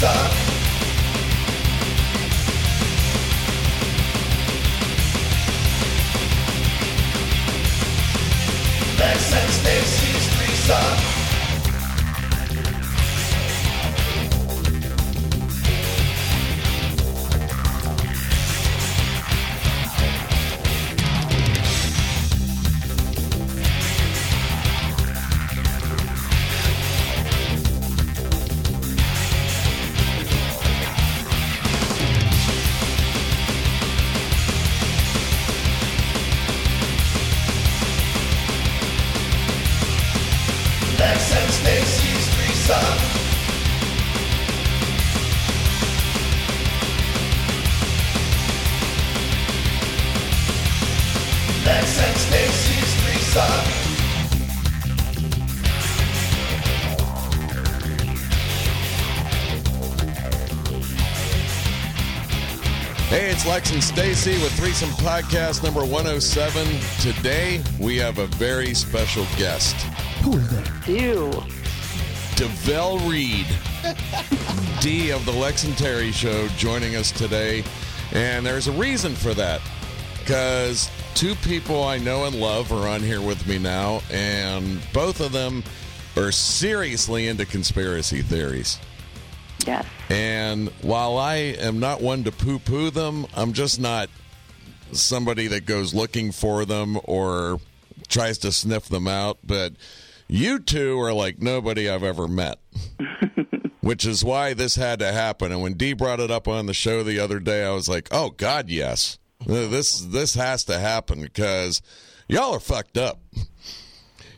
threesome. Hey, and Stacey with Threesome Podcast number 107. Today, we have a very special guest, Who is that? Ew. DeVell Reed, Dee of the Lex and Terry Show, joining us today. And there's a reason for that. Because two people I know and love are on here with me now, and both of them are seriously into conspiracy theories. Yes. And while I am not one to poo poo them, I'm just not somebody that goes looking for them or tries to sniff them out. But you two are like nobody I've ever met. Which is why this had to happen. And when Dee brought it up on the show the other day, I was like, "Oh God, yes, this this has to happen because y'all are fucked up."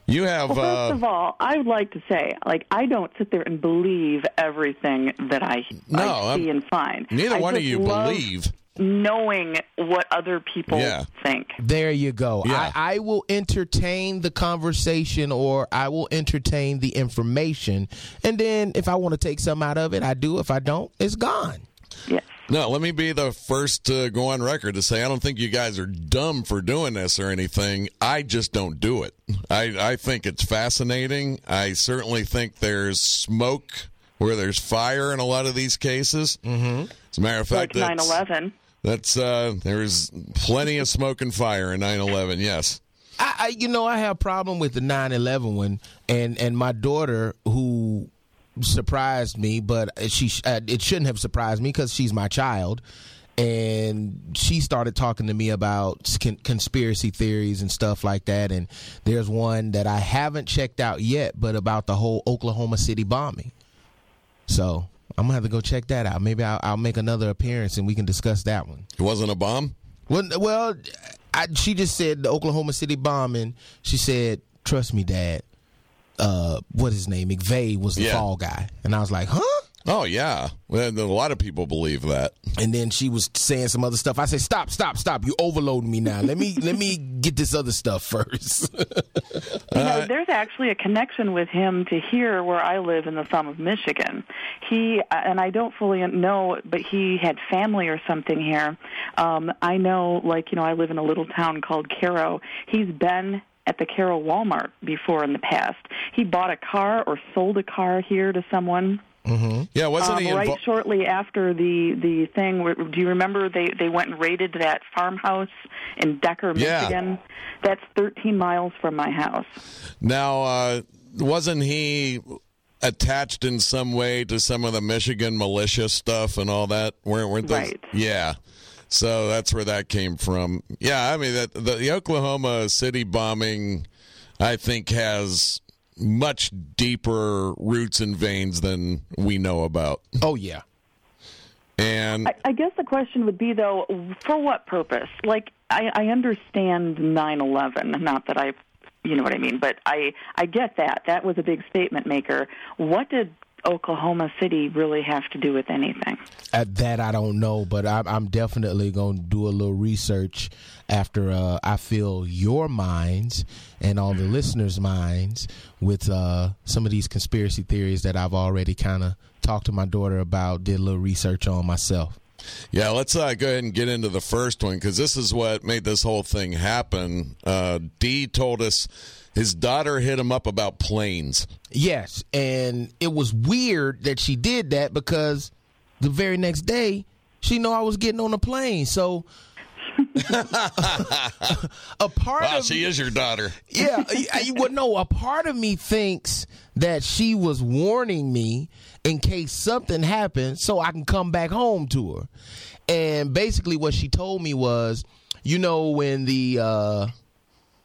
You have Well, first uh, of all, I would like to say, like, I don't sit there and believe everything that I, No, I see I'm- and find. neither I one of you love believe. knowing what other people Yeah. think. There you go. Yeah. I, I will entertain the conversation or I will entertain the information. And then if I want to take some out of it, I do. If I don't, it's gone. Yes. No, let me be the first to go on record to say I don't think you guys are dumb for doing this or anything. I just don't do it. I, I think it's fascinating. I certainly think there's smoke where there's fire in a lot of these cases. Mm-hmm. As a matter of Like fact, that's, 9 11. that's uh, there's plenty of smoke and fire in 9/11. Yes. I, I you know, I have a problem with the 9/11 one, and and my daughter who surprised me, but she uh, it shouldn't have surprised me because she's my child, and she started talking to me about con- conspiracy theories and stuff like that. And there's one that I haven't checked out yet, but about the whole Oklahoma City bombing. So I'm gonna have to go check that out. Maybe I'll, I'll make another appearance and we can discuss that one. It wasn't a bomb. Well, well, I, she just said the Oklahoma City bombing. She said, "Trust me, Dad." Uh, what his name? McVeigh was the Yeah. fall guy, and I was like, "Huh?" Oh yeah, well, a lot of people believe that. And then she was saying some other stuff. I said, "Stop, stop, stop! You overloading me now. Let me let me get this other stuff first. You know, there's actually a connection with him to here where I live in the thumb of Michigan. He and I don't fully know, but he had family or something here. Um, I know, like you know, I live in a little town called Caro. He's been at the Caro Walmart before in the past. He bought a car or sold a car here to someone. Yeah, wasn't Um, he right shortly after the the thing, where, do you remember they they went and raided that farmhouse in Decker, Michigan? Yeah. That's 13 miles from my house. Now, uh, wasn't he attached in some way to some of the Michigan militia stuff and all that? Weren't, weren't those? Right. Yeah. So that's where that came from. Yeah, I mean that the, the Oklahoma City bombing, I think, has much deeper roots and veins than we know about. oh yeah, And I, I guess the question would be though, for what purpose? Like I, I understand 9/11, not that I, you know what I mean, but I I get that that was a big statement maker. What did Oklahoma City really have to do with anything? At that I don't know, but I, I'm definitely going to do a little research after uh, I fill your minds and all the listeners' minds with uh, some of these conspiracy theories that I've already kind of talked to my daughter about, did a little research on myself. Yeah, let's uh, go ahead and get into the first one because this is what made this whole thing happen. Uh, Dee told us his daughter hit him up about planes. Yes, and it was weird that she did that because the very next day she know I was getting on a plane. So a part Wow, of she is your daughter. yeah, I, I- well, no, a part of me thinks that she was warning me in case something happened so I can come back home to her. And basically, what she told me was, you know, when the uh,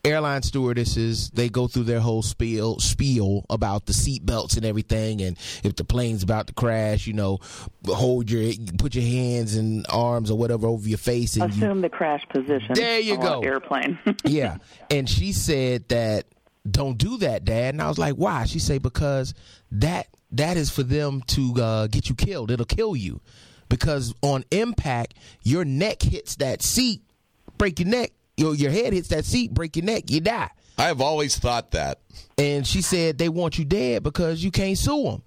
airline stewardesses they go through their whole spiel spiel about the seat belts and everything, and if the plane's about to crash, you know, hold your put your hands and arms or whatever over your face, and you Assume the crash position. There you on go. Airplane. yeah. And she said that don't do that, Dad. And I was like, why? She said because that that is for them to uh, get you killed. It'll kill you because on impact, your neck hits that seat, break your neck. Your your head hits that seat, break your neck, you die. I've always thought that. And she said they want you dead because you can't sue them.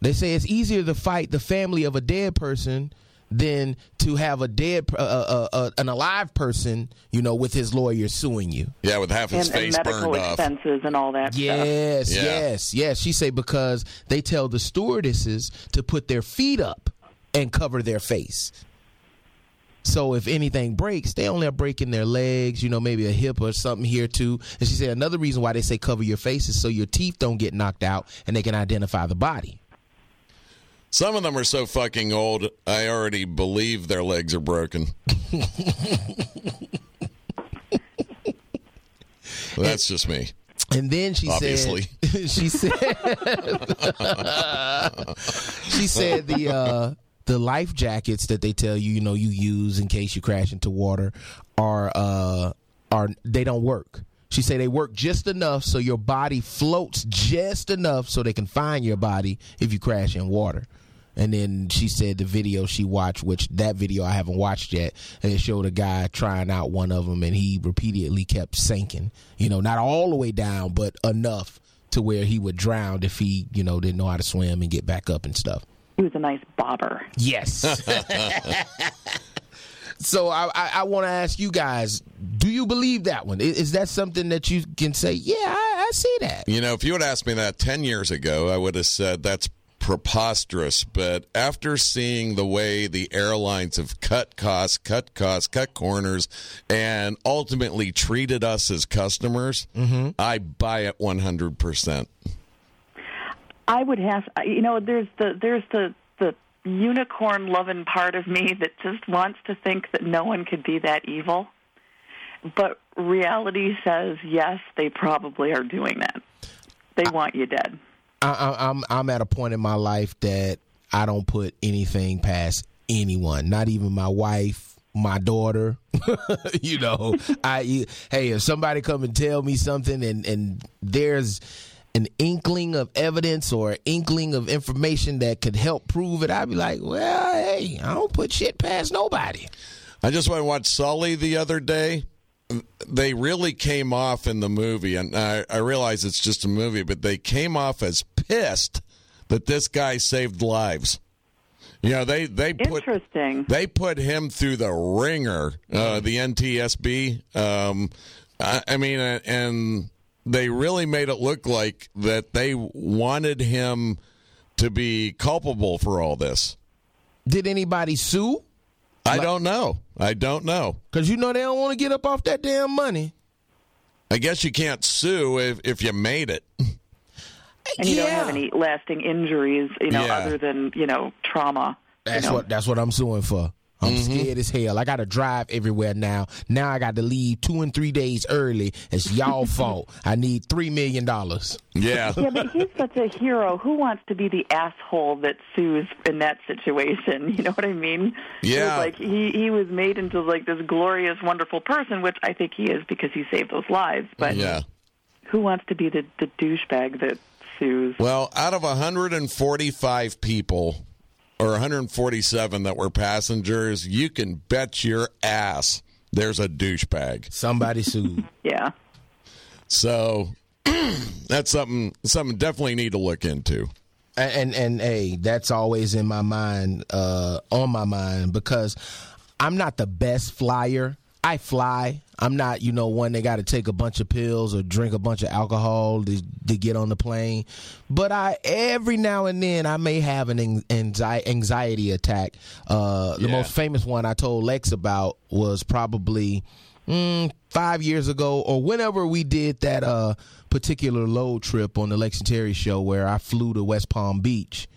They say it's easier to fight the family of a dead person than to have a dead, uh, uh, uh, an alive person, you know, with his lawyer suing you. Yeah, with half his and, and face medical burned off. expenses and all that stuff. Yes, Yeah. yes, yes. She say because they tell the stewardesses to put their feet up and cover their face. So if anything breaks, they only are breaking their legs, you know, maybe a hip or something here too. And she said another reason why they say cover your face is so your teeth don't get knocked out and they can identify the body. Some of them are so fucking old, I already believe their legs are broken. Well, that's just me. And then she Obviously. said, she said, she said the uh, the life jackets that they tell you, you know, you use in case you crash into water, are uh, are they don't work. She said they work just enough so your body floats just enough so they can find your body if you crash in water. And then she said the video she watched, which that video I haven't watched yet, and it showed a guy trying out one of them, and he repeatedly kept sinking. You know, not all the way down, but enough to where he would drown if he, you know, didn't know how to swim and get back up and stuff. He was a nice bobber. Yes. so I, I, I want to ask you guys: Do you believe that one? Is, is that something that you can say? Yeah, I, I see that. You know, if you had asked me that 10 years ago, I would have said that's preposterous. But after seeing the way the airlines have cut costs, cut costs, cut corners, and ultimately treated us as customers, mm-hmm. I buy it 100%. I would have, you know, there's the there's the the unicorn loving part of me that just wants to think that no one could be that evil, but reality says yes, they probably are doing that. They want you dead. I, I, I'm I'm at a point in my life that I don't put anything past anyone, not even my wife, my daughter. you know, I hey, if somebody come and tell me something and and there's an inkling of evidence or inkling of information that could help prove it, I'd be like, well, hey, I don't put shit past nobody. I just went and watched Sully the other day. They really came off in the movie, and I, I realize it's just a movie, but they came off as pissed that this guy saved lives. You know, they they put Interesting. they put him through the ringer, uh, the NTSB. Um, I, I mean, uh, and they really made it look like that they wanted him to be culpable for all this. Did anybody sue? I don't know. I don't know. Because you know they don't want to get up off that damn money. I guess you can't sue if, if you made it. And you don't have any lasting injuries, you know, Yeah. other than you know trauma. you That's know. what that's what I'm suing for. I'm Mm-hmm. scared as hell. I got to drive everywhere now. Now I got to leave two and three days early. It's y'all fault. I need three million dollars. Yeah. Yeah, but he's such a hero. Who wants to be the asshole that sues in that situation? You know what I mean? It was Yeah. like he he was made into like this glorious, wonderful person, which I think he is because he saved those lives. But Yeah. who wants to be the the douchebag that sues? Well, out of 145 people or 147 that were passengers, you can bet your ass there's a douchebag. Somebody sued. Yeah. So that's something something definitely need to look into. And and, and hey, that's always in my mind, uh, on my mind because I'm not the best flyer. I fly. I'm not, you know, one that got to take a bunch of pills or drink a bunch of alcohol to, to get on the plane. But I every now and then I may have an an- anxi- anxiety attack. Uh, the Yeah. most famous one I told Lex about was probably mm, five years ago or whenever we did that uh, particular load trip on the Lex and Terry show where I flew to West Palm Beach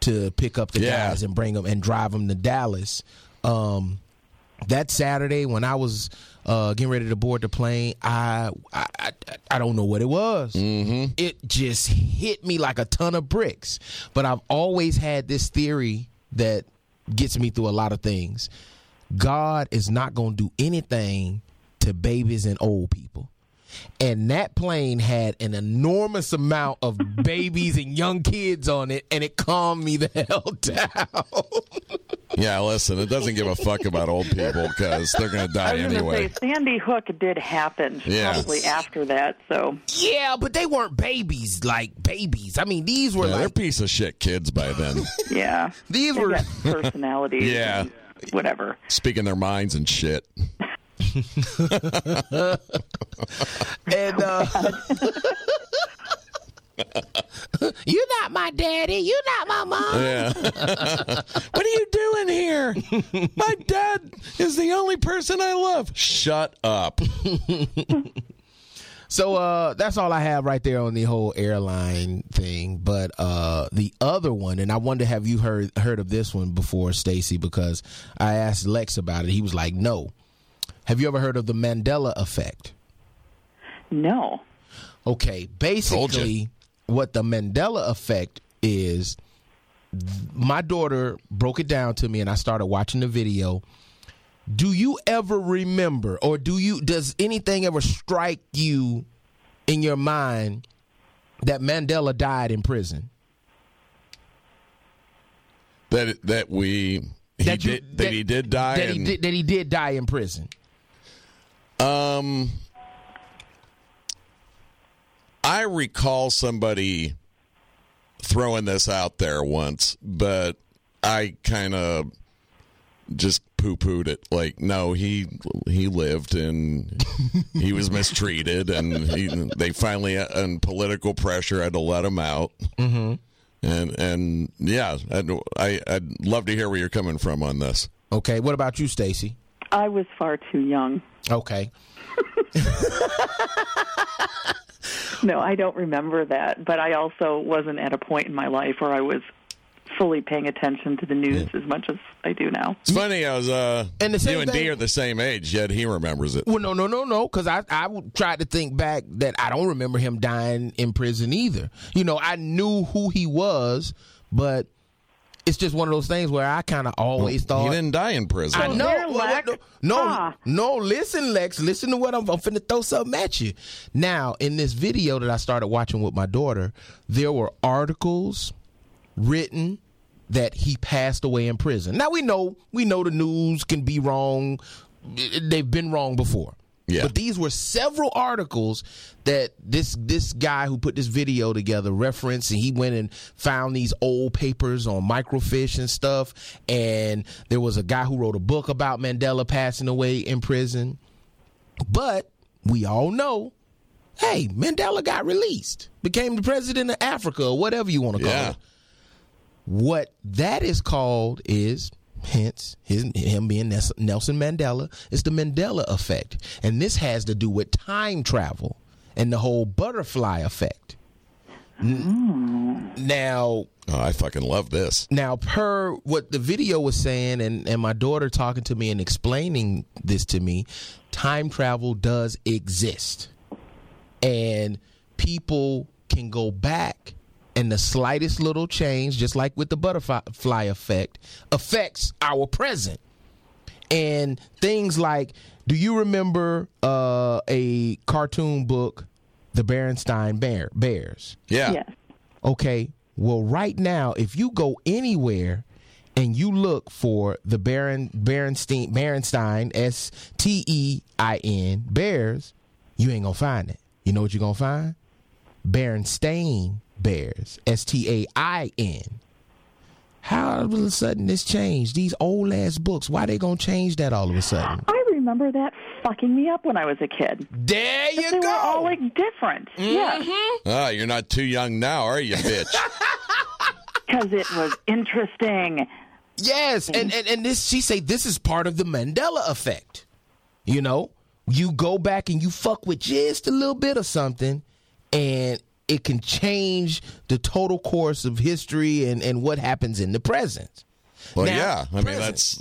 to pick up the Yeah. guys and bring them and drive them to Dallas. Um, that Saturday when I was uh, getting ready to board the plane, I I, I, I don't know what it was. Mm-hmm. It just hit me like a ton of bricks. But I've always had this theory that gets me through a lot of things. God is not going to do anything to babies and old people. And that plane had an enormous amount of babies and young kids on it, and it calmed me the hell down. Yeah, listen, it doesn't give a fuck about old people because they're going to I die was anyway. say Sandy Hook did happen Yeah. probably after that. So Yeah, but they weren't babies like babies. I mean, these were Yeah, they're piece of shit kids by then, yeah, these They've were. personalities. Yeah. whatever. speaking their minds and shit. And uh, you're not my daddy. You're not my mom. Yeah. what are you doing here? My dad is the only person I love. Shut up. So uh, that's all I have right there on the whole airline thing. But uh, the other one, and I wonder have you heard heard of this one before, Stacey? Because I asked Lex about it. He was like, "No." Have you ever heard of the Mandela effect? No. Okay, basically, what the Mandela effect is, my daughter broke it down to me, and I started watching the video. Do you ever remember, or do you? Does anything ever strike you in your mind that Mandela died in prison? That that we he That you- did that, he did die That he and did, that he did die in prison. um I recall somebody throwing this out there once, but I kind of just poo-pooed it. Like, no, he he lived and he was mistreated, and he, they finally, on political pressure, had to let him out. Mm-hmm. And and yeah, I'd, I I'd love to hear where you're coming from on this. Okay, what about you, Stacey? I was far too young. Okay, No, I don't remember that. But I also wasn't at a point in my life where I was fully paying attention to the news as much as I do now. It's funny, I was uh, And the same you and thing- Dee are the same age, yet he remembers it. Well, no, no, no, no, because I I would try to think back that I don't remember him dying in prison either. You know, I knew who he was, but it's just one of those things where I kind of always He thought. He didn't die in prison. I know. well, Lex. no, no, Ah. no, listen, Lex. Listen to what I'm, I'm finna throw something at you. Now, in this video that I started watching with my daughter, there were articles written that he passed away in prison. Now we know we know the news can be wrong. They've been wrong before. Yeah. But these were several articles that this this guy who put this video together referenced, and he went and found these old papers on microfiche and stuff. And there was a guy who wrote a book about Mandela passing away in prison. But we all know, hey, Mandela got released, became the president of Africa, or whatever you want to call Yeah. it. What that is called is, hence his him being Nelson Mandela, is the Mandela effect, and this has to do with time travel and the whole butterfly effect. N- hmm. Now, Oh, I fucking love this. now, per what the video was saying, and, and my daughter talking to me and explaining this to me, time travel does exist. And people can go back, and the slightest little change, just like with the butterfly effect, affects our present. And things like, do you remember uh, a cartoon book, The Berenstain Bear, Bears? Yeah. Yes. Okay. Well, right now, if you go anywhere and you look for the Baron Berenstein Berenstein S T E I N Bears, you ain't gonna find it. You know what you're gonna find? Berenstain Bears. S T A I N. How all of a sudden this changed? These old ass books. Why they gonna change that all of a sudden? I remember that fucking me up when I was a kid. There you They go. were all like different. Yeah. Ah, you're not too young now, are you, bitch? Because it was interesting. Yes, and, and and this she say this is part of the Mandela effect. You know, you go back and you fuck with just a little bit of something, and it can change the total course of history and and what happens in the present. Well, Now, yeah. I mean, that's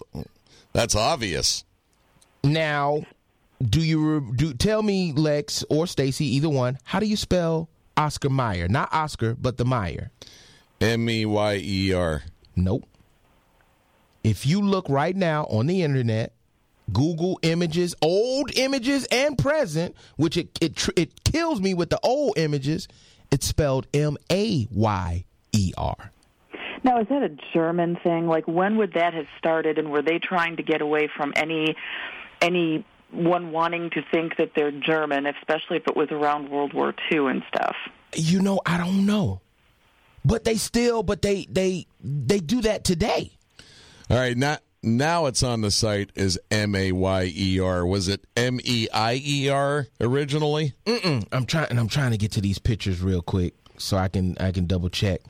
that's obvious. Now, do you do tell me Lex or Stacey, either one? How do you spell Oscar Meyer? Not Oscar, but the Meyer. M e y e r. Nope. If you look right now on the internet, Google images, old images and present, which it it it kills me with the old images. It's spelled M A Y E R. Now, is that a German thing? Like, when would that have started? And were they trying to get away from any any one wanting to think that they're German, especially if it was around World War II and stuff? You know, I don't know, but they still, but they they they do that today. All right, now now it's on the site as M a y e r. Was it M e i e r originally? Mm-mm. I'm trying, and I'm trying to get to these pictures real quick so I can I can double check.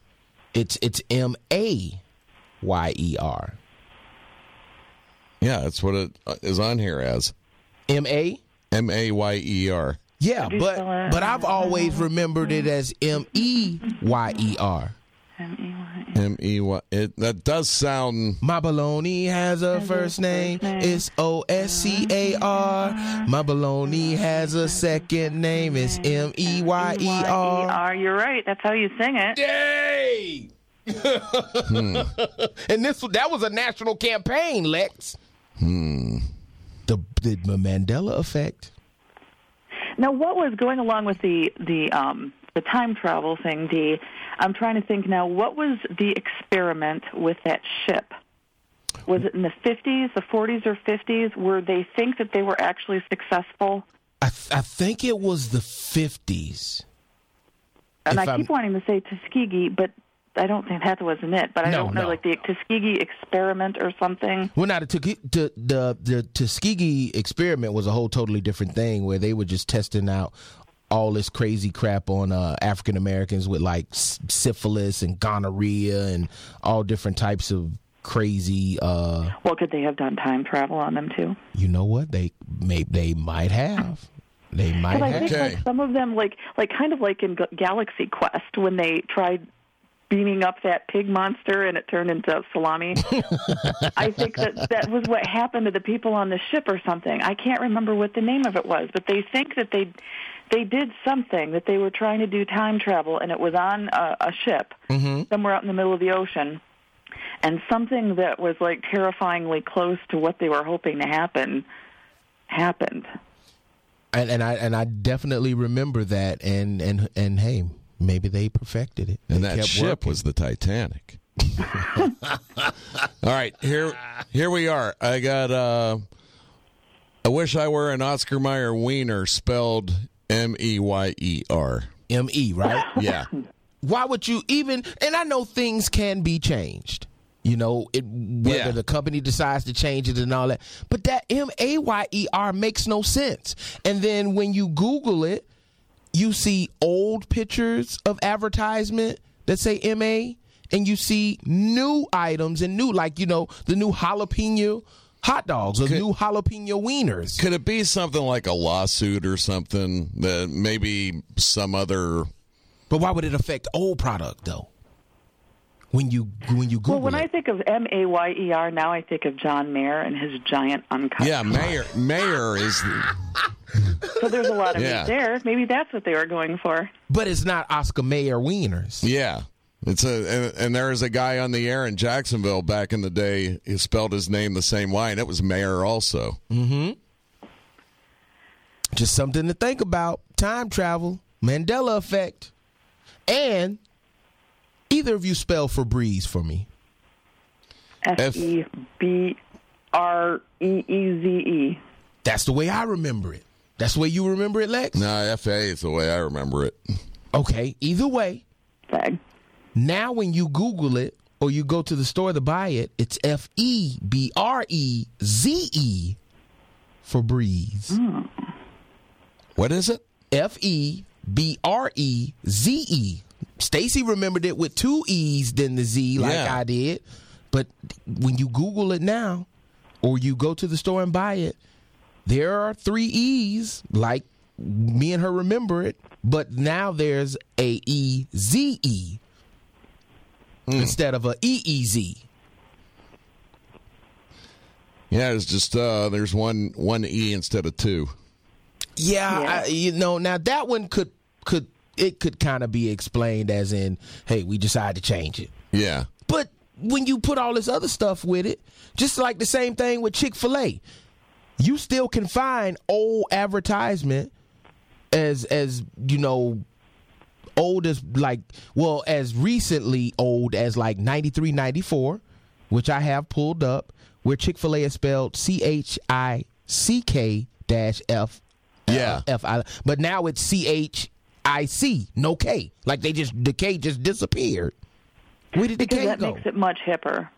It's it's M A Y E R. Yeah, that's what it uh, on here as M A. M a y e r. Yeah, but but I've always remembered it as M E Y E R. M e y. It that does sound. My baloney has a first name. It's O S C A R. My baloney has a second name. It's M E Y E R. Y-E-R. You're right. That's how you sing it. Yay! and this that was a national campaign, Lex. Hmm. The the Mandela effect. Now, what was going along with the the um, the time travel thing? The I'm trying to think now. What was the experiment with that ship? Was it in the 50s, the 40s, or 50s? Where they think that they were actually successful? I th- I think it was the fifties. And If I I'm- keep wanting to say Tuskegee, but I don't think that wasn't it. But I No, don't know, no. like the Tuskegee experiment or something. Well, now the the the the Tuskegee experiment was a whole totally different thing where they were just testing out all this crazy crap on uh, African Americans with like syphilis and gonorrhea and all different types of crazy. Uh, Well, could they have done time travel on them too? you know what they may they might have. They might have. But I have. think Okay. like some of them, like like kind of like in Galaxy Quest, when they tried beaming up that pig monster and it turned into salami. I think that that was what happened to the people on the ship or something. I can't remember what the name of it was, but they think that they they did something that they were trying to do time travel, and it was on a, a ship somewhere out in the middle of the ocean. And something that was like terrifyingly close to what they were hoping to happen happened. and, and I and I definitely remember that. And and and hey, maybe they perfected it. And They that kept ship working. was the Titanic. All right, here here we are. I got uh I wish I were an Oscar Mayer wiener spelled M E Y E R. M E right. Yeah. why would you even and i know things can be changed you know it, whether Yeah. the company decides to change it and all that but that m-a-y-e-r makes no sense and then when you google it you see old pictures of advertisement that say ma and you see new items and new like you know the new jalapeno hot dogs or new jalapeno wieners Could it be something like a lawsuit or something that maybe some other but why would it affect old product though when you when you google Well, when it I think of M A Y E R, now I think of John Mayer and his giant uncut. Yeah, Mayer Mayer is So there's a lot of Yeah. meat there. Maybe that's what they were going for. But it's not Oscar Mayer wieners. Yeah. It's a and, and there was a guy on the air in Jacksonville back in the day. He spelled his name the same way, and it was Mayor also. Mm-hmm. Just something to think about. Time travel, Mandela effect, and either of you spell Febreze for me. F E B R E E Z E. That's the way I remember it. That's the way you remember it, Lex. No, FA is the way I remember it. Okay. Either way, say. Now, when you Google it or you go to the store to buy it, it's F E B R E Z E for breeze. Hmm. What is it? F E B R E Z E. Stacey remembered it with two E's than the Z, like Yeah. I did. But when you Google it now, or you go to the store and buy it, there are three E's, like me and her remember it. But now there's a E Z E instead of a E E Z. Yeah, it's just uh there's one one E instead of two. Yeah, Yeah. I, you know, now that one could could it could kind of be explained as in, hey, we decided to change it. Yeah. But when you put all this other stuff with it, just like the same thing with Chick fil A, you still can find old advertisement as as you know old as like well as recently old as like 93 94 which i have pulled up where chick-fil-a is spelled c-h-i-c-k dash f Yeah. f i but now it's c-h-i-c no k like they just the k just disappeared where did the Because k that go makes it much hipper.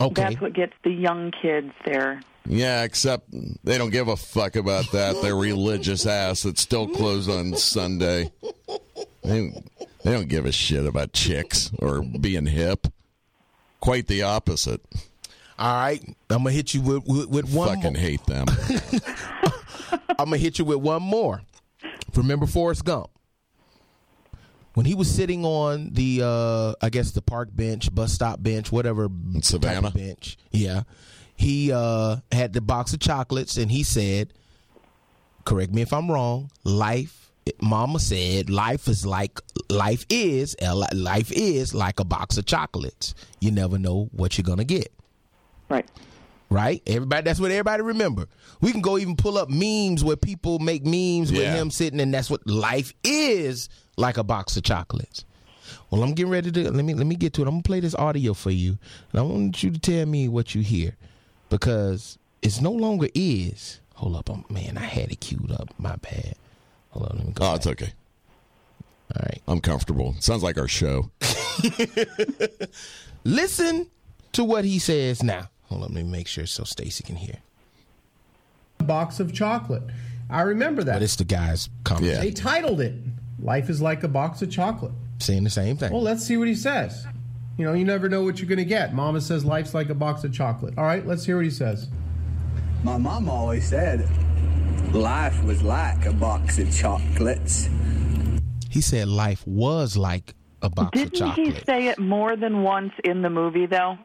okay That's what gets the young kids there. Yeah, except they don't give a fuck about that. They're religious ass that still close on Sunday. They, they don't give a shit about chicks or being hip. Quite the opposite. all right i'm gonna hit you with, with, with one Fucking more. hate them. I'm gonna hit you with one more. Remember Forrest Gump? When he was sitting on the, uh, I guess the park bench, bus stop bench, whatever Savannah? bench, yeah, he uh, had the box of chocolates, and he said, "Correct me if I'm wrong. Life, Mama said, life is like life is life is like a box of chocolates. You never know what you're gonna get." Right. right? Everybody, that's what everybody remember. We can go even pull up memes where people make memes with him sitting, and that's what life is like a box of chocolates. Well, I'm getting ready to let me let me get to it. I'm gonna play this audio for you, and I want you to tell me what you hear because it's no longer is. Hold up, um man, I had it queued up. My bad. Hold on, let me go. Oh, back. it's okay. All right, I'm comfortable. Sounds like our show. listen to what he says now. Hold on, let me make sure so Stacey can hear. box of chocolate. I remember that. But it's the guy's comment Yeah. they titled it "Life is like a box of chocolate." saying the same thing. Well, let's see what he says. You know, you never know what you're going to get. Mama says life's like a box of chocolate. All right, let's hear what he says. My mom always said life was like a box of chocolates. He said life was like a box of chocolates. Didn't he say it more than once in the movie, though?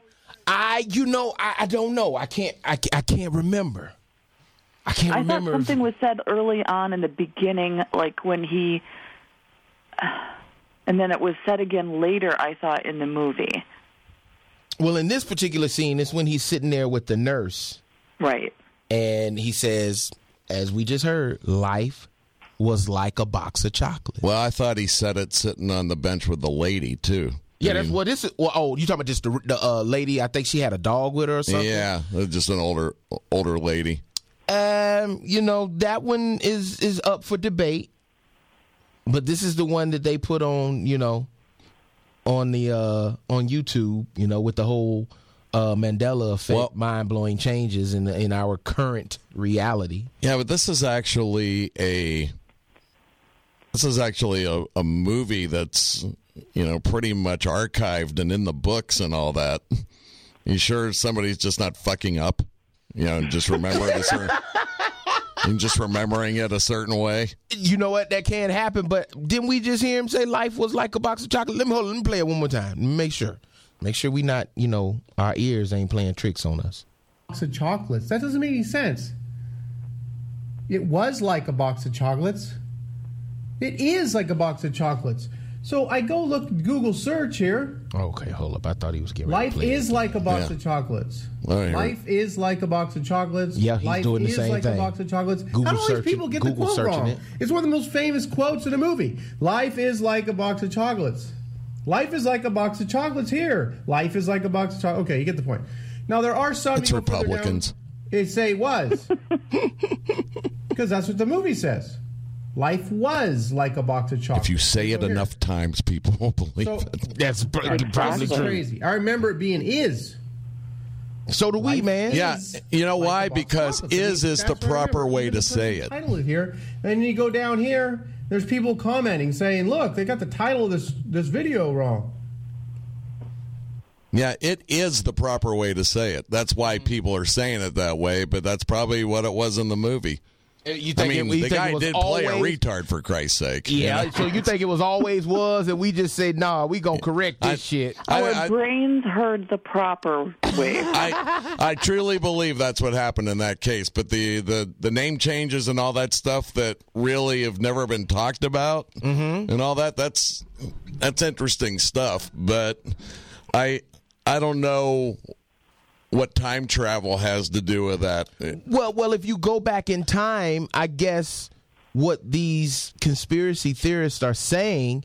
I, you know, I, I don't know. I can't. I, I can't remember. I can't I thought remember. if- something was said early on in the beginning, like when he, and then it was said again later. I thought in the movie, well, in this particular scene, it's when he's sitting there with the nurse, right? and he says, as we just heard, life was like a box of chocolate. Well, I thought he said it sitting on the bench with the lady too. yeah, I that's what this is. Well, oh, you talking about just the, the uh, lady? I think she had a dog with her or something. Yeah, just an older older lady. Um, you know that one is is up for debate, but this is the one that they put on, you know, on the uh on YouTube, you know, with the whole uh Mandela effect, Well- mind blowing changes in in our current reality. Yeah, but this is actually a this is actually a, a movie that's you know pretty much archived and in the books and all that. You sure somebody's just not fucking up? You know, just remember it a certain, and just remembering it a certain way. You know what? That can't happen, but didn't we just hear him say life was like a box of chocolate? Let me hold. Let me play it one more time. Make sure, make sure we not, you know, our ears ain't playing tricks on us. Box of chocolates. That doesn't make any sense. It was like a box of chocolates. It is like a box of chocolates. So I go look Google search here. Okay, hold up. I thought he was getting ready Life to play is it. like a box Yeah. of chocolates. All right, here. Life is like a box of chocolates. Yeah, he's Life doing the is same like thing. a box of chocolates. Google How do all these searching- people get Google the quote searching wrong? it. It's one of the most famous quotes in the movie. Life is like a box of chocolates. Life is like a box of chocolates here. Life is like a box of chocolates. Okay, you get the point. Now there are some It's you down, Republicans. They say was because that's what the movie says. Life was like a box of chocolates. If you say it So enough times, people will believe So- it. That's probably That's true. crazy. I remember it being is. So do we, man. Yeah, you know like why? a box of Because chocolates. I mean, is is the that's what I proper way to say it. Title it here, and you go down here. There's people commenting saying, "Look, they got the title of this this video wrong." Yeah, it is the proper way to say it. That's why Mm-hmm. people are saying it that way, but that's probably what it was in the movie. Uh, You I think mean, it, you the think guy it was did play a retard for Christ's sake. you Yeah, know? so you think it was always was, and we just said, "Nah, we gonna correct this I- shit." I- Our I- brains heard the proper way. I I truly believe that's what happened in that case. But the, the, the name changes and all that stuff that really have never been talked about Mm-hmm. and all that that's that's interesting stuff. But I I don't know what time travel has to do with that. Well, well, if you go back in time, I guess what these conspiracy theorists are saying,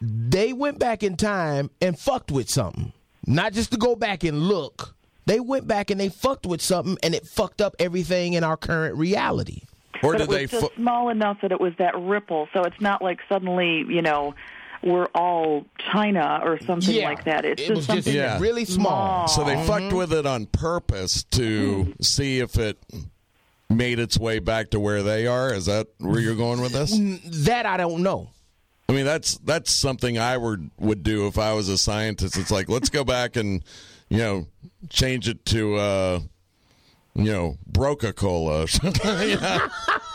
they went back in time and fucked with something. Not just to go back and look. They went back and they fucked with something and it fucked up everything in our current reality. Or but did it was they? just Fu- small enough that it was that ripple. So it's not like suddenly, you know, we're all China or something Yeah. like that. It's It just was just something Yeah. really small. so they Mm-hmm. fucked with it on purpose to see if it made its way back to where they are. Is that where you're going with this? That I don't know. I mean, that's that's something I would would do if I was a scientist. It's like let's go back and you know change it to uh, you know Broca Cola yeah.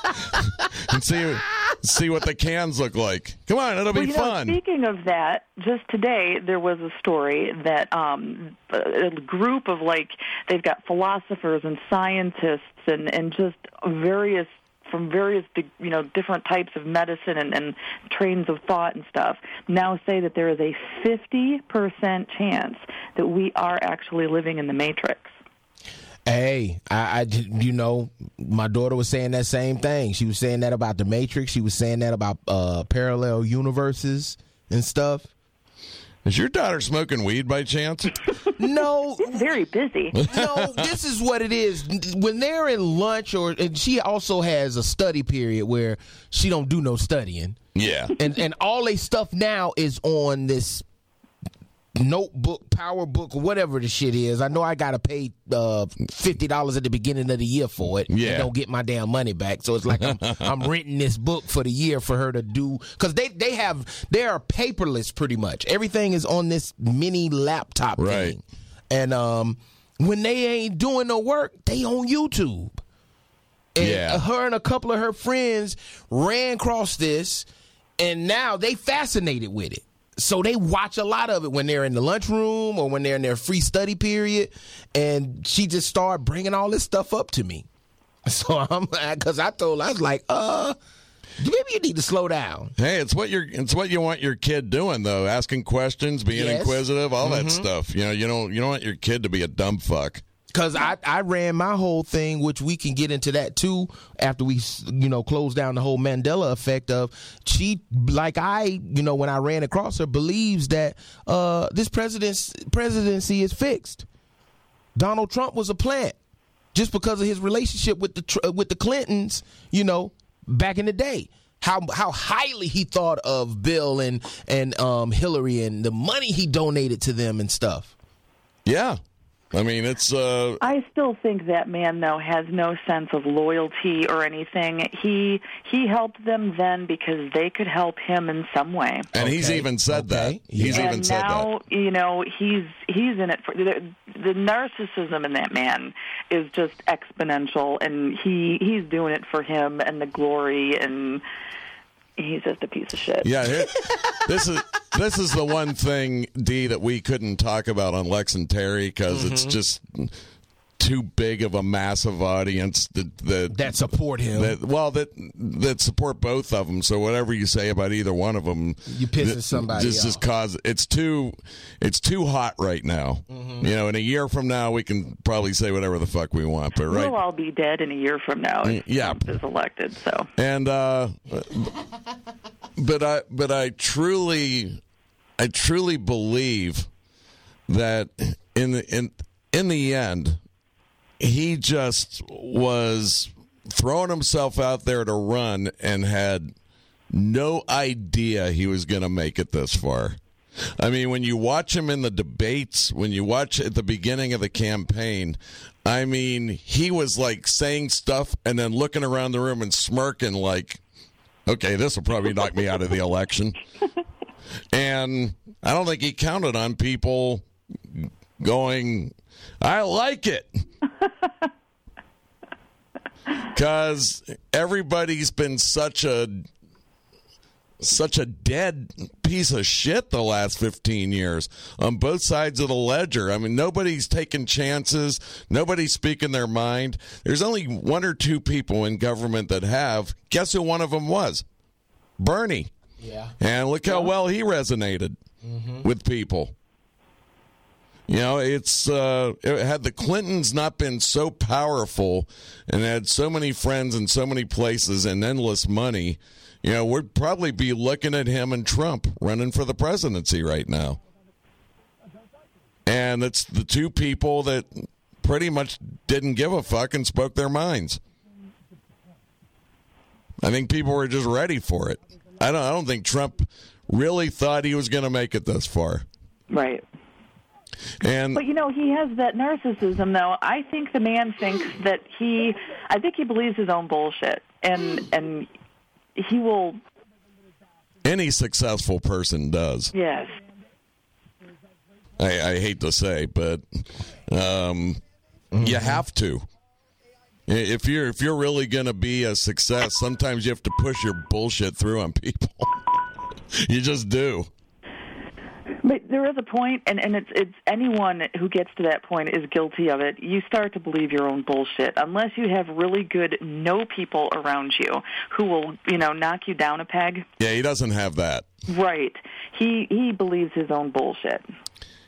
and see see what the cans look like. Come on, it'll Well, be you know, fun. speaking of that, just today there was a story that um, a group of like they've got philosophers and scientists and and just various from various you know different types of medicine and, and trains of thought and stuff now say that there is a 50% chance that we are actually living in the matrix. Hey, I, I, you know, my daughter was saying that same thing. She was saying that about the Matrix. She was saying that about uh, parallel universes and stuff. Is your daughter smoking weed by chance? No, Very busy. no, this is what it is. When they're in lunch, or and she also has a study period where she don't do no studying, yeah. and and all they stuff now is on this notebook, power book, whatever the shit is. I know I gotta pay uh, fifty dollars at the beginning of the year for it. Yeah. and don't get my damn money back. So it's like I'm, I'm renting this book for the year for her to do because they they have they are paperless pretty much. Everything is on this mini laptop Right. thing, and um, when they ain't doing no work, they on YouTube. And Yeah. her and a couple of her friends ran across this, and now they fascinated with it. So they watch a lot of it when they're in the lunchroom or when they're in their free study period. And she just started bringing all this stuff up to me. So I'm because I told her I was like, uh, maybe you need to slow down. Hey, it's what you're it's what you want your kid doing though, asking questions, being Yes. inquisitive, all Mm-hmm. that stuff. You know, you don't you don't want your kid to be a dumb fuck. Cause I, I ran my whole thing, which we can get into that too after we you know close down the whole Mandela effect of she like I you know when I ran across her believes that uh this president's presidency is fixed. Donald Trump was a plant just because of his relationship with the with the Clintons, you know, back in the day. How how highly he thought of Bill and and um Hillary and the money he donated to them and stuff. Yeah. I mean, it's uh I still think that man though has no sense of loyalty or anything. He he helped them then because they could help him in some way. and he's even said Okay. that. He's Yeah. even and said now that. you know he's he's in it for the, the narcissism in that man is just exponential, and he he's doing it for him and the glory, and he's just a piece of shit. Yeah, here- this is this is the one thing Dee that we couldn't talk about on Lex and Terry because Mm-hmm. it's just too big of a massive audience that that That support him. that well that that support both of them. So whatever you say about either one of them, You pissing somebody Just just off. cause it's too it's too hot right now. Mm-hmm. You know, in a year from now, we can probably say whatever the fuck we want. But right We'll all be dead in a year from now if Yeah. Trump is elected. So and uh but i but i truly i truly believe that in the in in the end he just was throwing himself out there to run and had no idea he was going to make it this far. I mean, when you watch him in the debates, when you watch at the beginning of the campaign, I mean, he was like saying stuff and then looking around the room and smirking, like, okay, this will probably knock me out of the election. And I don't think he counted on people going, I like it. Because everybody's been such a such a dead piece of shit the last 15 years on both sides of the ledger. I mean, nobody's taking chances, nobody's speaking their mind. There's only one or two people in government that have. Guess who one of them was? Bernie. Yeah. And look how well he resonated mm-hmm. with people. You know, it's uh, it, had the Clintons not been so powerful and had so many friends in so many places and endless money, you know, we'd probably be looking at him and Trump running for the presidency right now. And it's the two people that pretty much didn't give a fuck and spoke their minds. I think people were just ready for it. I don't. I don't think Trump really thought he was going to make it this far. Right. And But you know, he has that narcissism though. I think the man thinks that he I think he believes his own bullshit. And and he will any successful person does. yes. I, I hate to say, but um, you have to. If you're if you're really going to be a success, sometimes you have to push your bullshit through on people. you just do. But there is a point and, and it's it's anyone who gets to that point is guilty of it. You start to believe your own bullshit unless you have really good no people around you who will, you know, knock you down a peg. Yeah, he doesn't have that. Right. He he believes his own bullshit.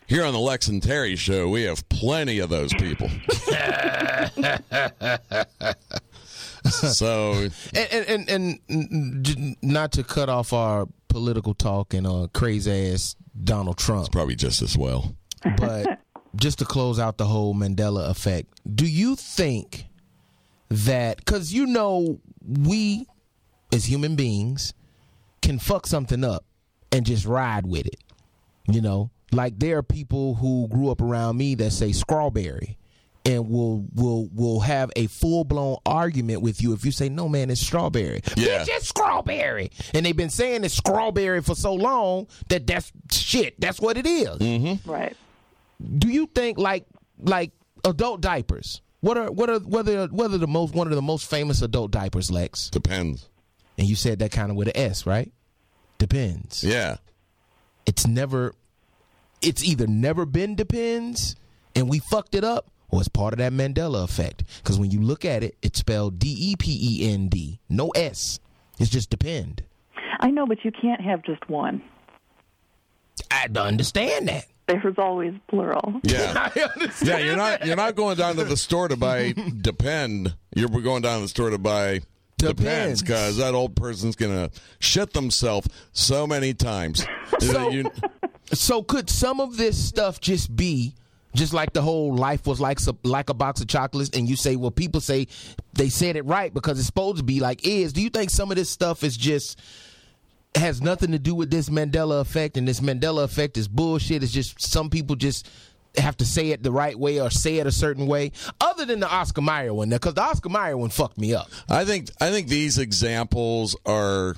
Here on the Lex and Terry show, we have plenty of those people. so And and, and and not to cut off our political talk and uh, crazy ass Donald Trump, probably just as well. but just to close out the whole Mandela effect, do you think that because you know we as human beings can fuck something up and just ride with it, you know, like there are people who grew up around me that say strawberry. And will will will have a full blown argument with you if you say no, man, it's strawberry. Yeah. Bitch, it's strawberry, and they've been saying it's strawberry for so long that that's shit. That's what it is mm-hmm. Right. do you think like like adult diapers? What are what are whether whether the most one of the most famous adult diapers, Lex? Depends. And you said that kind of with an S, right? Depends. Yeah. It's never. It's either never been depends, and we fucked it up, or it's part of that Mandela effect. Because when you look at it, it's spelled D E P E N D, no S. It's just depend. I know, but you can't have just one. I don't understand that. There's always plural. Yeah. I understand. Yeah, you're not you're not going down to the store to buy depend. You're going down to the store to buy depends Depends. because that old person's gonna shit themselves so many times. So- You- So could some of this stuff just be just like the whole life was like like a box of chocolates and you say well people say they said it right because it's supposed to be like is. Do you think some of this stuff is just has nothing to do with this Mandela effect and this Mandela effect is bullshit? It's just some people just have to say it the right way or say it a certain way other than the Oscar Mayer one. Because the Oscar Mayer one fucked me up. I think I think these examples are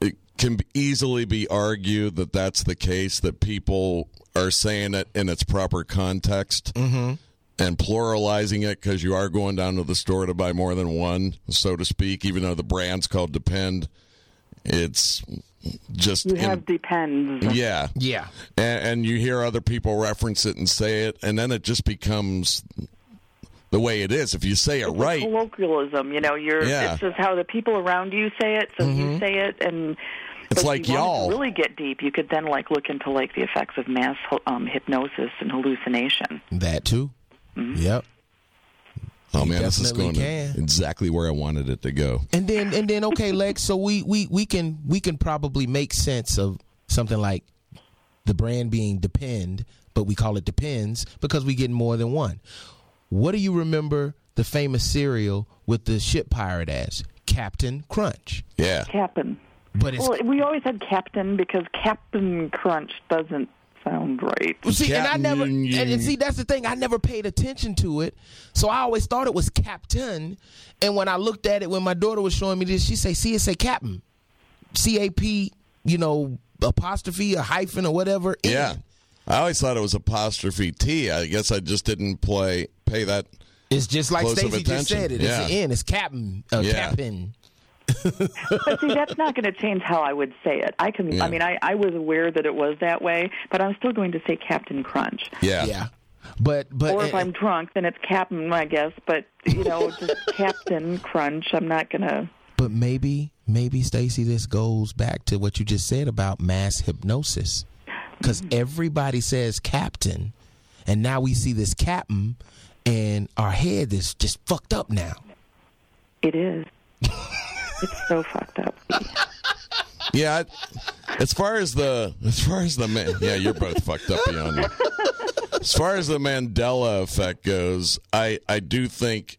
it can easily be argued that that's the case that people are saying it in its proper context mm-hmm. and pluralizing it because you are going down to the store to buy more than one, so to speak. Even though the brand's called Depend, it's just You in- have depends. yeah, yeah and, and you hear other people reference it and say it, and then it just becomes the way it is. If you say it It's right, colloquialism, you know, you're Yeah. it's just how the people around you say it, so you mm-hmm. say it and It's but like if you y'all to really get deep, you could then like look into like the effects of mass um, hypnosis and hallucination. that too yep oh You man, this is definitely going can. to exactly where I wanted it to go. And then and then okay, Lex. So we we we can we can probably make sense of something like the brand being depend, but we call it depends because we get more than one. What do you remember the famous cereal with the ship pirate as Captain Crunch? Yeah, Captain. But it's Well, we always had Captain because Captain Crunch doesn't sound right. Well, see, and I never, and, Captain- and see, that's the thing. I never paid attention to it, so I always thought it was Captain. And when I looked at it, when my daughter was showing me this, she say, "See, it say Captain, C A P, you know, apostrophe, a hyphen, or whatever." N." Yeah. I always thought it was apostrophe T. I guess I just didn't play pay that. it's just like Close Stacey just said it. Yeah. It's an N. It's Captain, uh, Yeah. Captain. But see, that's not going to change how I would say it. I can. Yeah. I mean, I, I was aware that it was that way, but I'm still going to say Captain Crunch. Yeah. Yeah, but but Or if and- I'm drunk, then it's Captain, I guess. But you know, just Captain Crunch. I'm not going to. But maybe, maybe Stacey, this goes back to what you just said about mass hypnosis, because mm-hmm. everybody says captain, and now we see this captain, and our head is just fucked up now. It is. it's so fucked up. Yeah. I- As far as the as far as the man, yeah, you're both fucked up beyond. As far as the Mandela effect goes, I I do think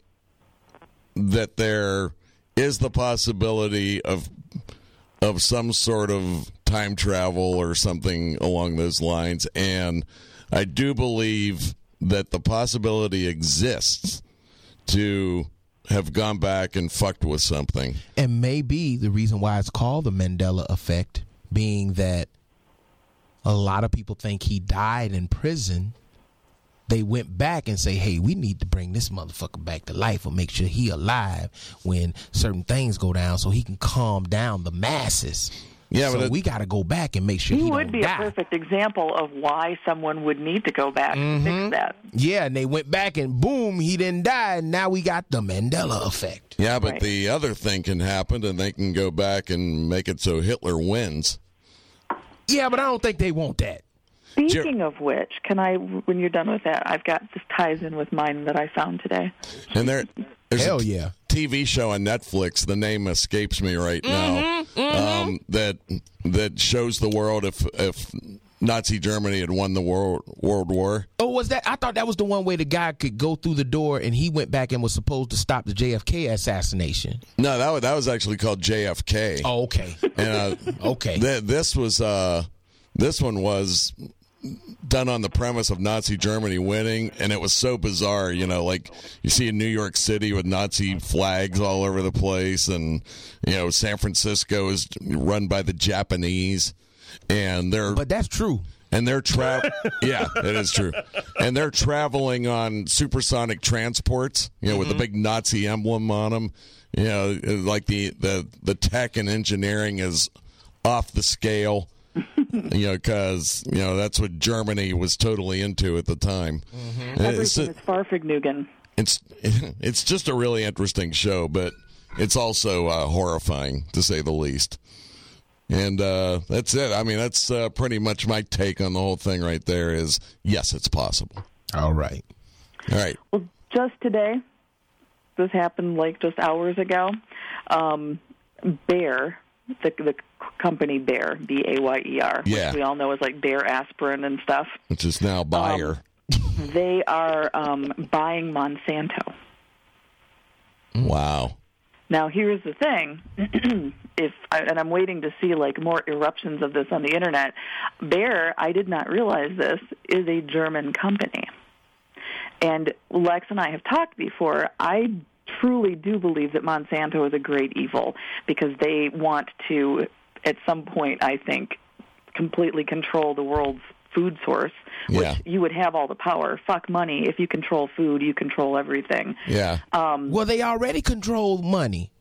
that there is the possibility of of some sort of time travel or something along those lines and I do believe that the possibility exists to have gone back and fucked with something. And maybe the reason why it's called the Mandela effect, being that a lot of people think he died in prison. They went back and say, "Hey, we need to bring this motherfucker back to life or make sure he alive when certain things go down, so he can calm down the masses." Yeah, so but it- we got to go back and make sure he, He don't would be die. a perfect example of why someone would need to go back and fix mm-hmm. that. Yeah, and they went back and boom, he didn't die, and now we got the Mandela effect. Yeah, but Right. the other thing can happen, and they can go back and make it so Hitler wins. Yeah, but I don't think they want that. Speaking of which, can I, when you're done with that, I've got this ties in with mine that I found today. And there, there's Hell a yeah. TV show on Netflix. The name escapes me right now. Um, that that shows the world if if Nazi Germany had won the world World War. Oh, was that? I thought that was the one way the guy could go through the door, and he went back and was supposed to stop the JFK assassination. No, that was, that was actually called JFK. Oh, okay, And, uh, okay. th- this was uh, this one was done on the premise of Nazi Germany winning, and it was so bizarre. You know, like you see in New York City with Nazi flags all over the place, and you know San Francisco is run by the Japanese, and they're but that's true. and they're tra- yeah, it is true. And they're traveling on supersonic transports, you know, with the mm-hmm. big Nazi emblem on them. You know, like the the the tech and engineering is off the scale. you know, because you know that's what Germany was totally into at the time. And It's, Everything is Fahrvergnügen. it's it's just a really interesting show, but it's also uh, horrifying to say the least. And uh, that's it. I mean, that's uh, pretty much my take on the whole thing right there. Is yes, it's possible. All right. All right. Well, just today, this happened like just hours ago. Um, Bayer, the the company Bayer, B A Y E R, Yeah. which we all know is like Bayer aspirin and stuff. Which is now buyer. They are um, buying Monsanto. wow. Now, here's the thing. if I, and I'm waiting to see like more eruptions of this on the internet. Bayer, I did not realize this, is a German company. And Lex and I have talked before. I truly do believe that Monsanto is a great evil because they want to, at some point, I think, completely control the world's food source, which Yeah. you would have all the power. Fuck money. If you control food, you control everything. Yeah. Um, well, they already control money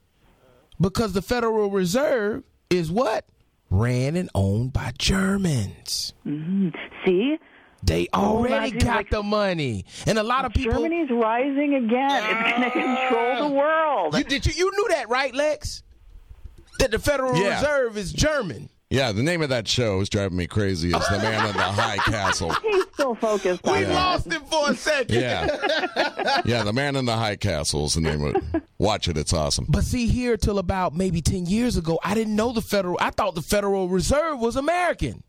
because the Federal Reserve is what ran and owned by Germans. Mm-hmm. See? They already Nazis got like- the money, and a lot of people. Germany's rising again. It's going to control the world. You, did you you knew that, right, Lex? That the Federal Yeah. Reserve is German. Yeah. The name of that show is driving me crazy. It's the man in the high castle. He's still focused on We that. lost him for a second. Yeah. Yeah. The man in the high castle is the name of it. Watch it. It's awesome. But see, here till about maybe ten years ago, I didn't know the federal. I thought the Federal Reserve was American.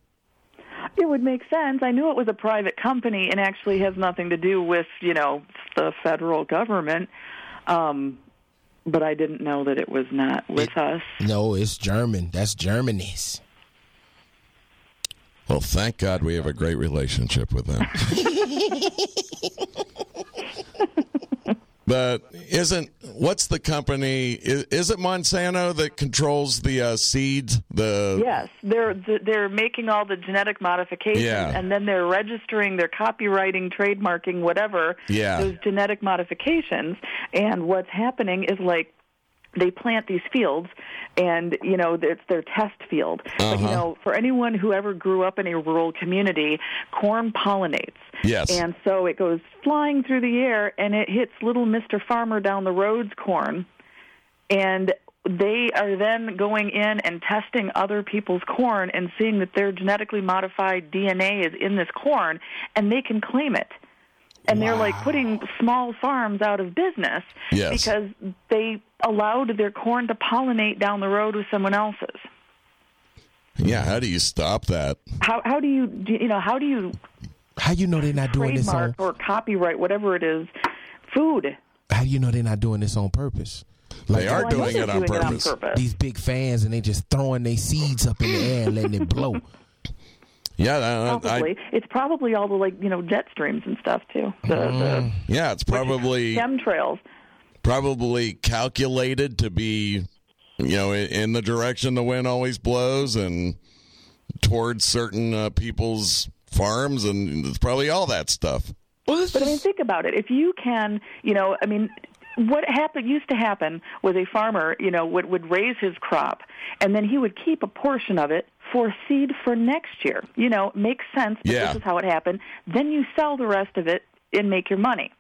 It would make sense. I knew it was a private company and actually has nothing to do with, you know, the federal government. Um, but I didn't know that it was not with us. No, it's German. That's Germany's. Well, thank God we have a great relationship with them. but isn't what's the company? Is, is it Monsanto that controls the uh, seeds? The Yes, they're they're making all the genetic modifications, Yeah. and then they're registering, they're copywriting, trademarking, whatever Yeah. those genetic modifications. And what's happening is like they plant these fields, and you know it's their test field. But you Uh-huh. know, for anyone who ever grew up in a rural community, corn pollinates. Yes. And so it goes flying through the air, and it hits little Mister Farmer down the road's corn and they are then going in and testing other people's corn and seeing that their genetically modified DNA is in this corn and they can claim it. And they're like putting small farms out of business Yes. because they allowed their corn to pollinate down the road with someone else's. yeah. How do you stop that? How how do you you know how do you How you know they're not doing this on? or copyright whatever it is food? How do you know they're not doing this on purpose? They are oh, Well, doing they're it on doing it on purpose. purpose. These big fans and they just throwing their seeds up in the air and letting it blow. Yeah, I- I- Probably it's probably all the like you know jet streams and stuff too. The, the yeah. It's probably chemtrails. probably calculated to be, you know, in, in the direction the wind always blows and towards certain uh, people's farms, and it's probably all that stuff. Well, this But I mean, think about it. If you can, you know, I mean, what happened used to happen was a farmer, you know, would would raise his crop, and then he would keep a portion of it for seed for next year. You know, makes sense. But Yeah. This is how it happened. Then you sell the rest of it and make your money.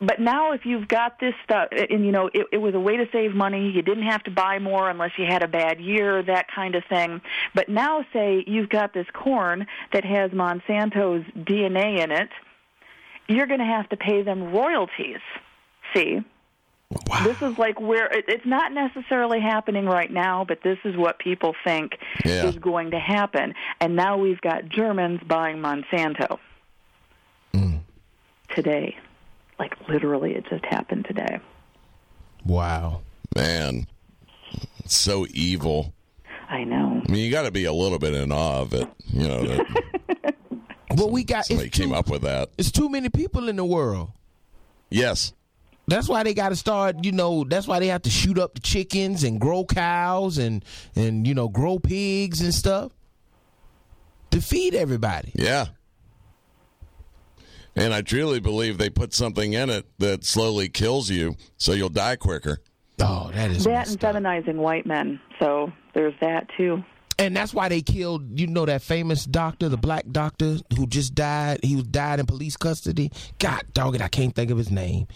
But now, if you've got this stuff, and you know, it, it was a way to save money. You didn't have to buy more unless you had a bad year, that kind of thing. But now, say you've got this corn that has Monsanto's DNA in it, you're going to have to pay them royalties. See? This is like where it, it's not necessarily happening right now, but this is what people think Yeah. is going to happen. And now we've got Germans buying Monsanto mm. today. Like literally, it just happened today. wow. Man, it's so evil. I know. I mean, you got to be a little bit in awe of it. You know, that Well, we got somebody came too, up with that. it's too many people in the world. Yes. That's why they got to start. You know, that's why they have to shoot up the chickens and grow cows and and you know grow pigs and stuff to feed everybody. Yeah. And I truly believe they put something in it that slowly kills you, so you'll die quicker. Oh, that is That messed and up. feminizing white men. So there's that too. and that's why they killed. You know that famous doctor, the black doctor who just died. He was died in police custody. God dog it, I can't think of his name.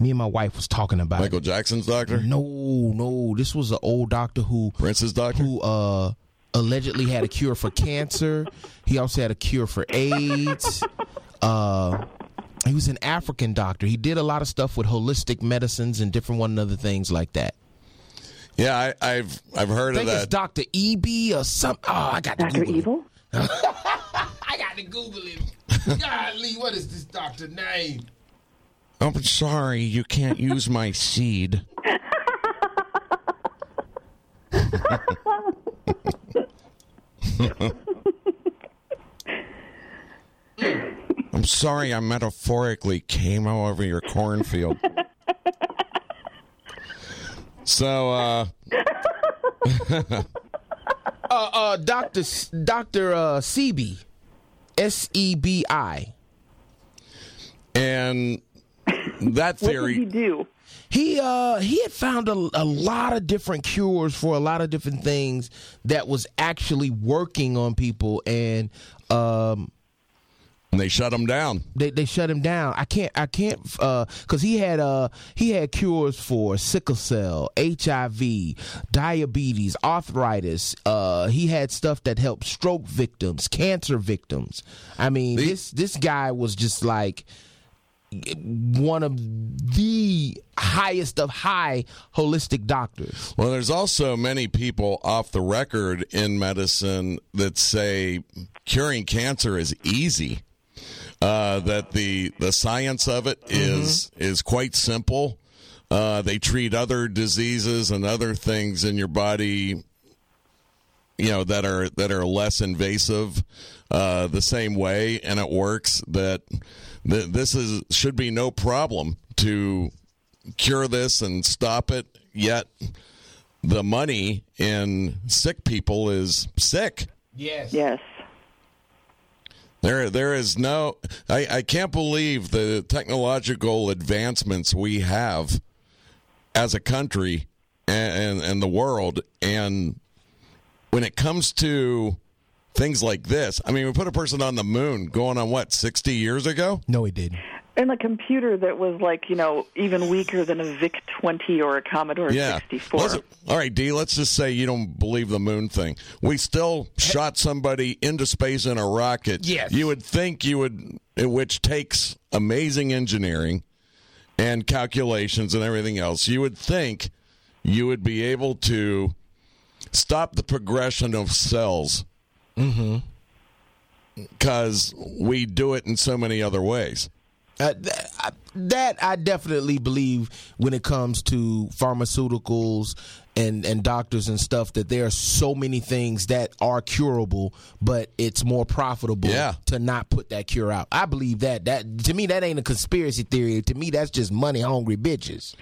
Me and my wife was talking about. Michael it. Jackson's doctor, No, no, this was an old doctor who Prince's doctor. who uh allegedly had a cure for cancer. He also had a cure for AIDS. Uh he was an African doctor. He did a lot of stuff with holistic medicines and different one other things like that. Yeah, I, I've I've heard I of think it's that. Doctor EB or some. Oh, I got Dr. Google. Evil? I got to Google it. Golly, what is this doctor name? I'm sorry, you can't use my seed. I'm sorry, I metaphorically came all over your cornfield. So, uh, Uh, uh, Doctor Doctor uh, Sebi, S E B I. and that What theory. did he do? He uh he had found a, a lot of different cures for a lot of different things that was actually working on people and um And they shut him down. they, they shut him down. I can't I can't uh cuz he had uh he had cures for sickle cell, HIV, diabetes, arthritis. Uh he had stuff that helped stroke victims, cancer victims. I mean, The- this this guy was just like one of the highest of high holistic doctors. Well, there's also many people off the record in medicine that say curing cancer is easy. Uh, that the the science of it is is quite simple. Uh, they treat other diseases and other things in your body, you know, that are that are less invasive, uh, the same way, and it works. That th- this is should be no problem to cure this and stop it. Yet the money in sick people is sick. Yes. Yes. There, there is no. I, I can't believe the technological advancements we have as a country and, and, and the world. And when it comes to things like this, I mean, we put a person on the moon going on what, 60 years ago? No, he didn't. And a computer that was like, you know, even weaker than a VIC 20 or a Commodore Yeah. 64. Let's- all right, Dee, let's just say you don't believe the moon thing. We still shot somebody into space in a rocket. Yes. You would think you would, which takes amazing engineering and calculations and everything else. You would think you would be able to stop the progression of cells. Mm-hmm. Because we do it in so many other ways. Uh, I- that I definitely believe when it comes to pharmaceuticals and and doctors and stuff that there are so many things that are curable, but it's more profitable Yeah. to not put that cure out. I believe that that to me that ain't a conspiracy theory. To me that's just money hungry bitches.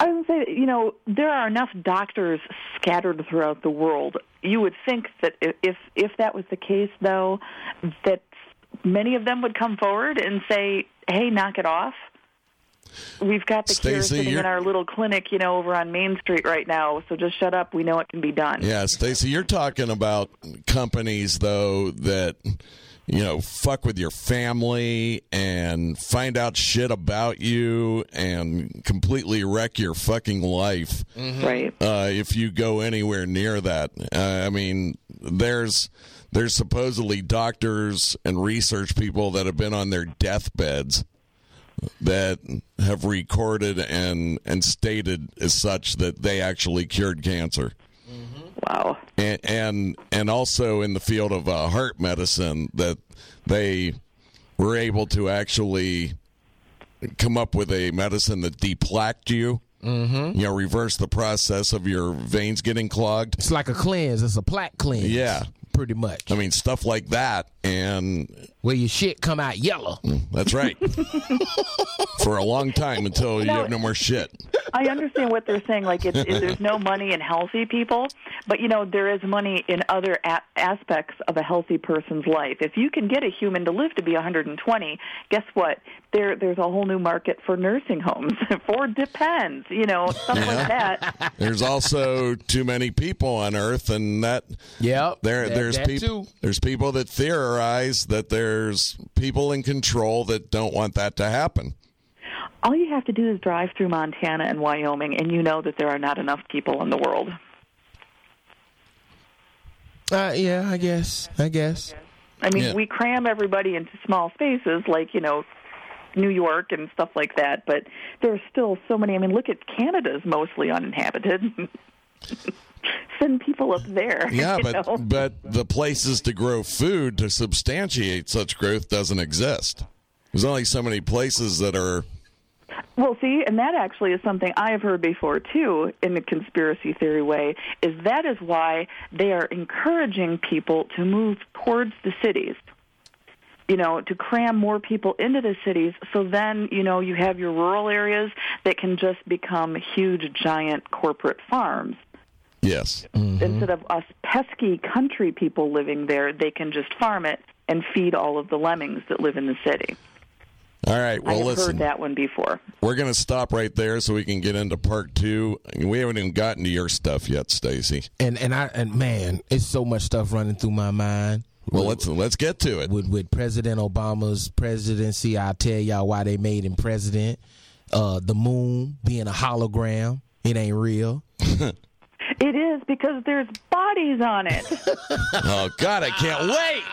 I would say, you know, there are enough doctors scattered throughout the world. You would think that if if that was the case, though, that many of them would come forward and say, "Hey, knock it off." We've got the cure Stacey, sitting in you're- our little clinic, you know, over on Main Street right now. So just shut up. We know it can be done. Yeah, Stacey, you're talking about companies though that you know fuck with your family and find out shit about you and completely wreck your fucking life Right. uh, if you go anywhere near that. Uh, I mean, there's there's supposedly doctors and research people that have been on their deathbeds that have recorded and and stated as such that they actually cured cancer Wow. and and, and also in the field of uh, heart medicine that they were able to actually come up with a medicine that deplaqued you. Mm-hmm. You know, reverse the process of your veins getting clogged. It's like a cleanse. It's a plaque cleanse. Yeah. Pretty much. I mean, stuff like that, and Where your shit come out yellow. Mm, that's right. For a long time until you No. have no more shit. I understand what they're saying. Like, it's, it, there's no money in healthy people, but you know there is money in other a- aspects of a healthy person's life. If you can get a human to live to be 120, guess what? There, there's a whole new market for nursing homes. for depends, you know, stuff like that. There's also too many people on Earth, and that Yep. There, that- there's that people. There's people that theorize that there's people in control that don't want that to happen. All you have to do is drive through Montana and Wyoming, and you know that there are not enough people in the world. Uh, yeah, I guess. I guess. I mean, Yeah. we cram everybody into small spaces like, you know, New York and stuff like that, but there are still so many. I mean, look at Canada's mostly uninhabited. Send people up there. Yeah, but know? but the places to grow food to substantiate such growth doesn't exist. There's only so many places that are. Well, see, and that actually is something I have heard before too, in the conspiracy theory way. Is that is why they are encouraging people to move towards the cities. You know, to cram more people into the cities, so then you know you have your rural areas that can just become huge, giant corporate farms. Yes. Instead of us pesky country people living there, they can just farm it and feed all of the lemmings that live in the city. All right. I Well, have listen. heard that one before. We're going to stop right there so we can get into part two. We haven't even gotten to your stuff yet, Stacey. And and I and man, it's so much stuff running through my mind. Well, let's let's get to it. with with President Obama's presidency. I'll tell y'all why they made him president. Uh, the moon being a hologram, it ain't real. It is because there's bodies on it. Oh God, I can't wait!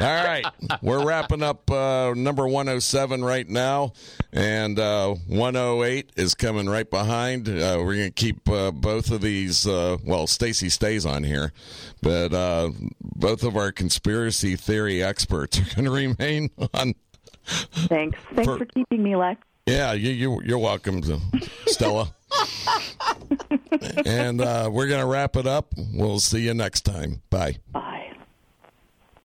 All right, we're wrapping up uh, number 107 right now, and uh, 108 is coming right behind. Uh, we're going to keep uh, both of these. Uh, well, Stacey stays on here, but uh, both of our conspiracy theory experts are going to remain on. Thanks. Thanks For- for, keeping me, Lex. Yeah, you, you you're welcome, Stella. and uh, we're going to wrap it up. We'll see you next time. Bye. Bye.